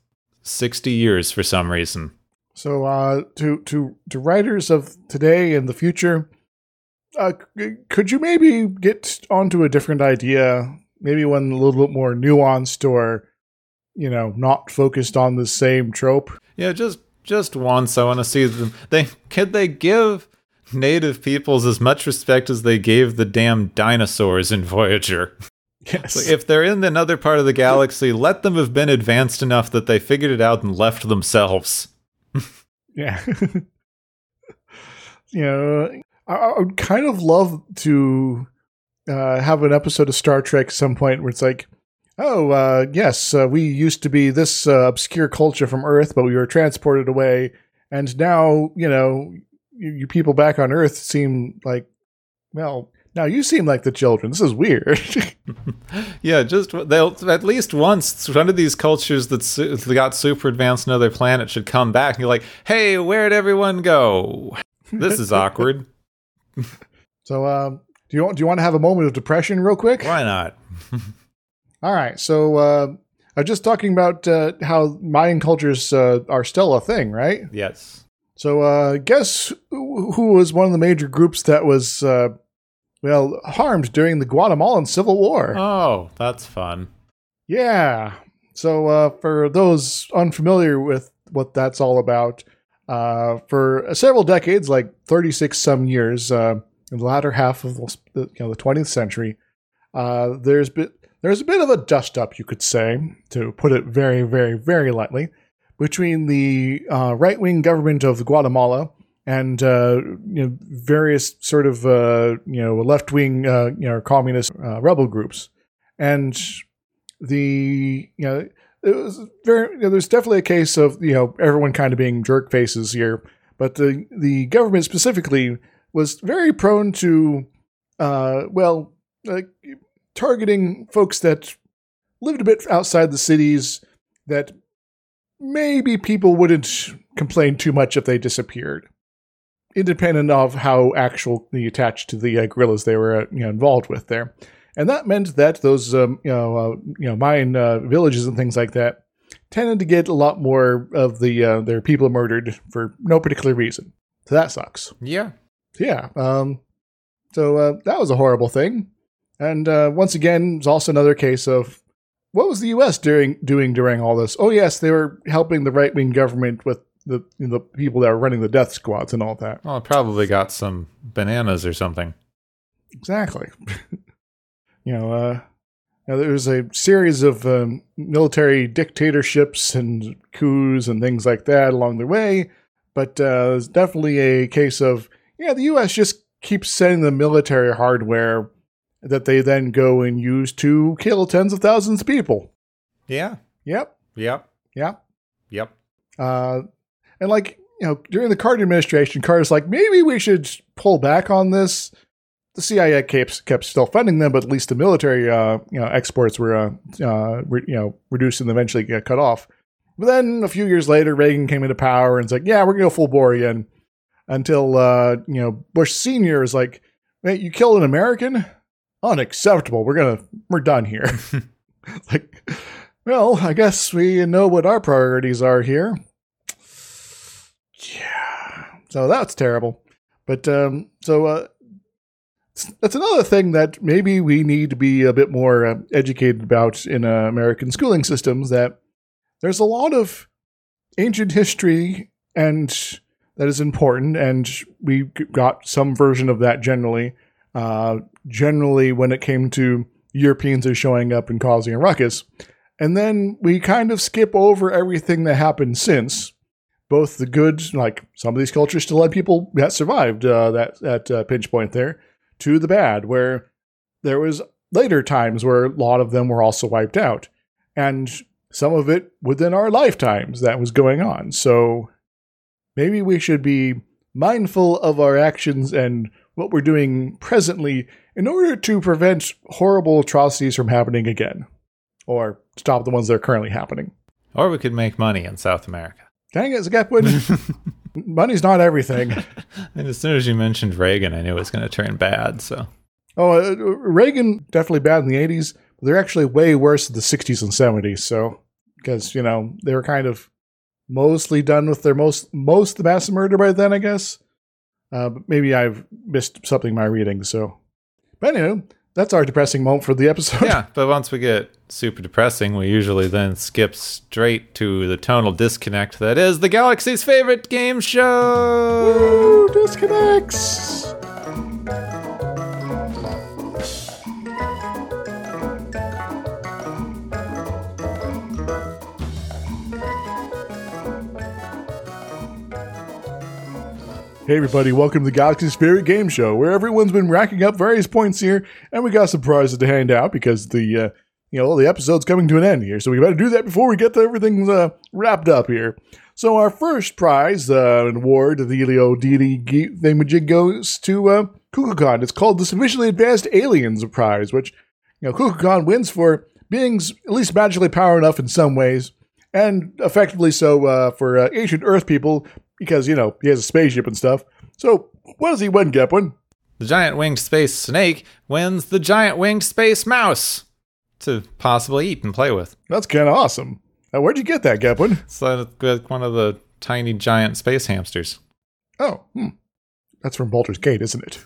60 years for some reason So, uh, to to to writers of today and the future, uh, could you maybe get onto a different idea? Maybe one a little bit more nuanced, or you know, not focused on the same trope. yeah just just once i want to see them they could they give native peoples as much respect as they gave the damn dinosaurs in voyager Yes. Like, if they're in another part of the galaxy let them have been advanced enough that they figured it out and left themselves Yeah. you know, I, I would kind of love to uh, have an episode of Star Trek at some point where it's like, oh, uh, yes, uh, we used to be this uh, obscure culture from Earth, but we were transported away. And now, you know, you, you people back on Earth seem like, well, now you seem like the children. This is weird. Yeah, just they'll at least once one of these cultures that su- got super advanced another planet should come back and you're like, "Hey, where'd everyone go? This is awkward. so, um, do you want do you want to have a moment of depression real quick? Why not?" All right. So, uh, I was just talking about uh, how Mayan cultures uh, are still a thing, right? Yes. So, uh, guess who was one of the major groups that was, uh, well, harmed during the Guatemalan Civil War? Oh, that's fun. Yeah. So, uh, for those unfamiliar with what that's all about, uh, for several decades, like 36 some years, uh, in the latter half of the, you know, the 20th century, uh, there's been there's a bit of a dust up, you could say, to put it very, very, very lightly, between the uh, right wing government of Guatemala and uh, you know various sort of uh, you know left wing uh, you know communist uh, rebel groups, and the you know it was very you know, there's definitely a case of you know everyone kind of being jerk faces here, but the the government specifically was very prone to uh, well targeting folks that lived a bit outside the cities that maybe people wouldn't complain too much if they disappeared independent of how actually attached to the uh, guerrillas they were uh, you know involved with there and that meant that those um, you know uh, you know Mayan uh, villages and things like that tended to get a lot more of the uh, their people murdered for no particular reason so that sucks Yeah. yeah. Um, so uh, that was a horrible thing. And uh, once again, it's also another case of what was the U.S. doing doing during all this? Oh yes, they were helping the right wing government with the the people that were running the death squads and all that. Well, it probably got some bananas or something. Exactly. you know, uh, now there was a series of um, military dictatorships and coups and things like that along the way, but uh, it's definitely a case of yeah, the U.S. just keeps sending the military hardware that they then go and use to kill tens of thousands of people. Yeah. Yep, Yep. yep. Yep. Uh, and like you know, during the Carter administration, Carter's like, maybe we should pull back on this. The CIA kept kept still funding them, but at least the military uh, you know exports were uh, uh, re- you know reduced and eventually got cut off. But then a few years later, Reagan came into power and it's like, yeah, we're gonna go full bore again. Until uh, you know Bush Senior is like, hey, you killed an American, unacceptable. We're gonna we're done here. Like, well, I guess we know what our priorities are here. Yeah. So that's terrible. But um, so uh, that's another thing that maybe we need to be a bit more uh, educated about in uh, American schooling systems. That there's a lot of ancient history and that is important, and we got some version of that generally. Uh, generally, when it came to Europeans are showing up and causing a ruckus, and then we kind of skip over everything that happened since. Both the good, like some of these cultures still had people that survived uh, that that uh, pinch point there, to the bad, where there was later times where a lot of them were also wiped out, and some of it within our lifetimes that was going on. So maybe we should be mindful of our actions and what we're doing presently in order to prevent horrible atrocities from happening again or stop the ones that are currently happening. Or we could make money in South America. Dang it, Gepwin. Money's not everything. and as soon as you mentioned Reagan, I knew it was going to turn bad. So, oh, uh, Reagan definitely bad in the '80s. But they're actually way worse in the '60s and '70s. So, because you know they were kind of mostly done with their most most the mass murder by then, I guess. Uh, but maybe I've missed something in my reading. So, but anyway, that's our depressing moment for the episode. Yeah, but once we get super depressing, we usually then skip straight to the tonal disconnect that is the galaxy's favorite game show. Woo, disconnects. Hey everybody, welcome to the Galaxy's favorite game show, where everyone's been racking up various points here, and we got some prizes to hand out because the uh, you know the episode's coming to an end here, so we better do that before we get everything uh, wrapped up here. So our first prize, uh, award the Elio deity thingamajig goes to uh, Kukulkan. It's called the Sufficiently Advanced Aliens Prize, which you know Kukulkan wins for beings at least magically power enough in some ways, and effectively so uh, for uh, ancient Earth people because, you know, he has a spaceship and stuff. So, what does he win, Gepwin? The giant winged space snake wins the giant winged space mouse to possibly eat and play with. That's kind of awesome. Now, where'd you get that, Gepwin? So, with one of the tiny giant space hamsters. Oh, hmm. That's from Baldur's Gate, isn't it?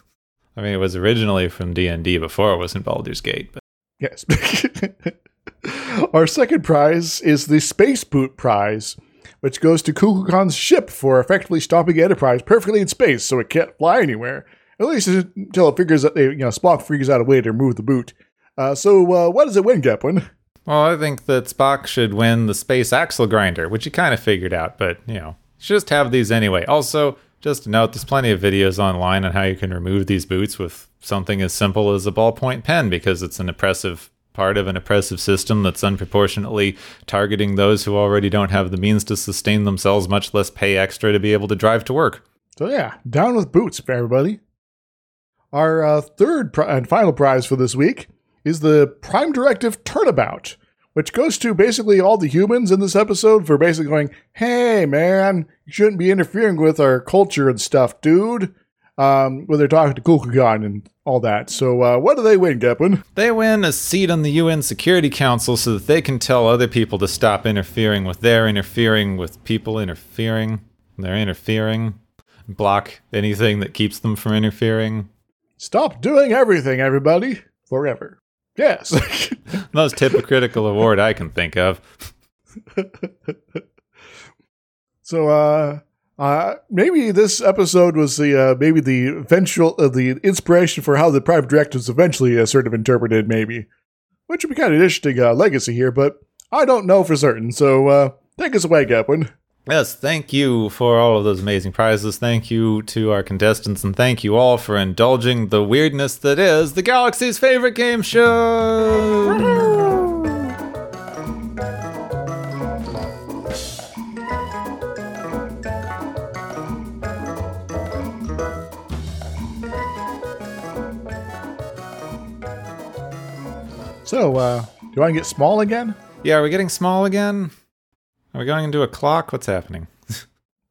I mean, it was originally from D&D before it was in Baldur's Gate. But. Yes. Our second prize is the Space Boot Prize which goes to Kukulkan's ship for effectively stopping Enterprise perfectly in space so it can't fly anywhere. At least until it figures out, you know, Spock figures out a way to remove the boot. Uh, so, uh, what does it win, Gepwin? Well, I think that Spock should win the space axle grinder, which he kind of figured out, but, you know, just have these anyway. Also, just to note, there's plenty of videos online on how you can remove these boots with something as simple as a ballpoint pen because it's an oppressive part of an oppressive system that's unproportionately targeting those who already don't have the means to sustain themselves, much less pay extra to be able to drive to work. So, yeah, down with boots for everybody. Our uh, third and final prize for this week is the Prime Directive Turnabout, which goes to basically all the humans in this episode for basically going, hey, man, you shouldn't be interfering with our culture and stuff, dude um, when they're talking to Kukulkan and all that. So, uh, what do they win, Gepwin? They win a seat on the UN Security Council so that they can tell other people to stop interfering with their interfering with people interfering. They're interfering. Block anything that keeps them from interfering. Stop doing everything, everybody, forever. Yes. Most hypocritical award I can think of. so, uh, uh, maybe this episode was the uh, maybe the eventual uh, the inspiration for how the Prime Directive's eventually uh, sort of interpreted, maybe, which would be kind of an interesting uh, legacy here, but I don't know for certain. So uh, take us away, Gepwin. Yes, thank you for all of those amazing prizes. Thank you to our contestants, and thank you all for indulging the weirdness that is the galaxy's favorite game show. So, uh, do you want to get small again? Yeah, are we getting small again? Are we going into a clock? What's happening?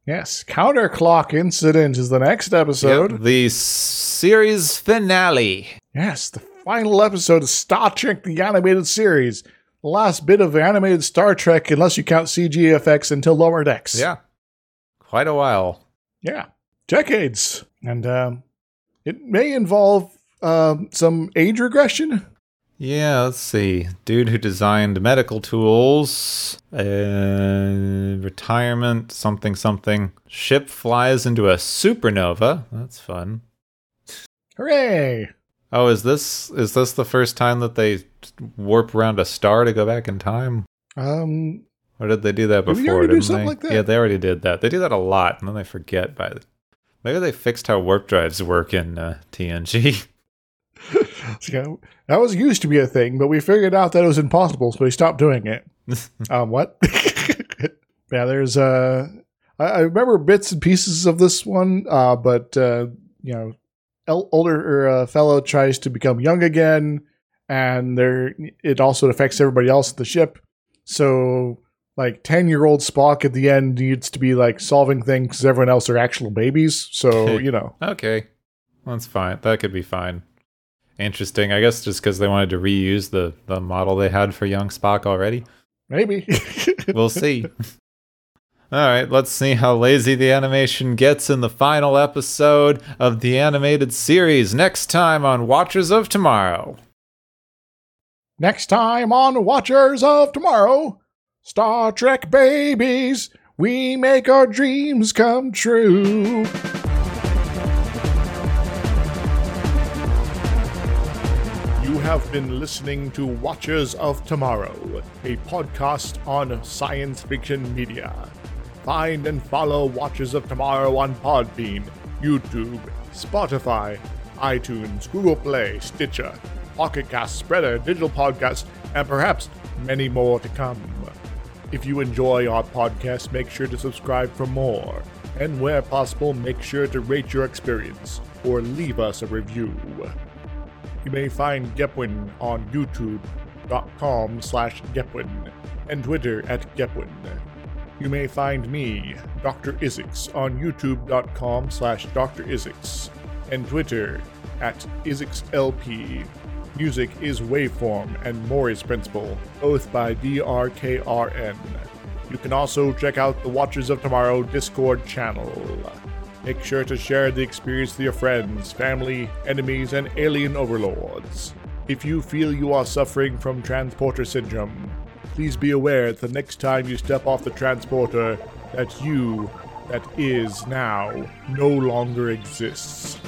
yes, counter clock incident is the next episode. Yep, the series finale. Yes, the final episode of Star Trek the Animated Series. The last bit of animated Star Trek, unless you count CG effects until Lower Decks. Yeah. Quite a while. Yeah. Decades. And um, it may involve um, some age regression. Yeah, let's see. Dude who designed medical tools, uh, retirement, something, something. Ship flies into a supernova. That's fun. Hooray! Oh, is this is this the first time that they warp around a star to go back in time? Um, Or did they do that before? didn't they? like that? Yeah, they already did that. They do that a lot, and then they forget by the. Maybe they fixed how warp drives work in uh, TNG. so that was used to be a thing, but we figured out that it was impossible, so we stopped doing it. um, what? yeah, there's uh, I, I remember bits and pieces of this one, uh, but uh, you know, el- older uh, fellow tries to become young again, and there it also affects everybody else at the ship. So, like, ten year old Spock at the end needs to be like solving things because everyone else are actual babies. So you know, okay, that's fine. That could be fine. Interesting. I guess just because they wanted to reuse the the model they had for young Spock already. maybe. We'll see. All right, let's see how lazy the animation gets in the final episode of the animated series next time on Watchers of Tomorrow. Next time on Watchers of Tomorrow, Star Trek babies, we make our dreams come true. Have been listening to Watchers of Tomorrow, a podcast on science fiction media. Find and follow Watchers of Tomorrow on Podbean, YouTube, Spotify, iTunes, Google Play, Stitcher, Pocket Cast, Spreaker, Digital Podcast, and perhaps many more to come. If you enjoy our podcast, make sure to subscribe for more. And where possible, make sure to rate your experience or leave us a review. You may find Gepwin on youtube.com slash Gepwin and Twitter at Gepwin. You may find me, Dr. Isix, on youtube.com slash Dr. Isix and Twitter at IsixLP. Music is Waveform and Maury's Principle, both by DRKRN. You can also check out the Watchers of Tomorrow Discord channel. Make sure to share the experience with your friends, family, enemies, and alien overlords. If you feel you are suffering from transporter syndrome, please be aware that the next time you step off the transporter, that you, that is now, no longer exists.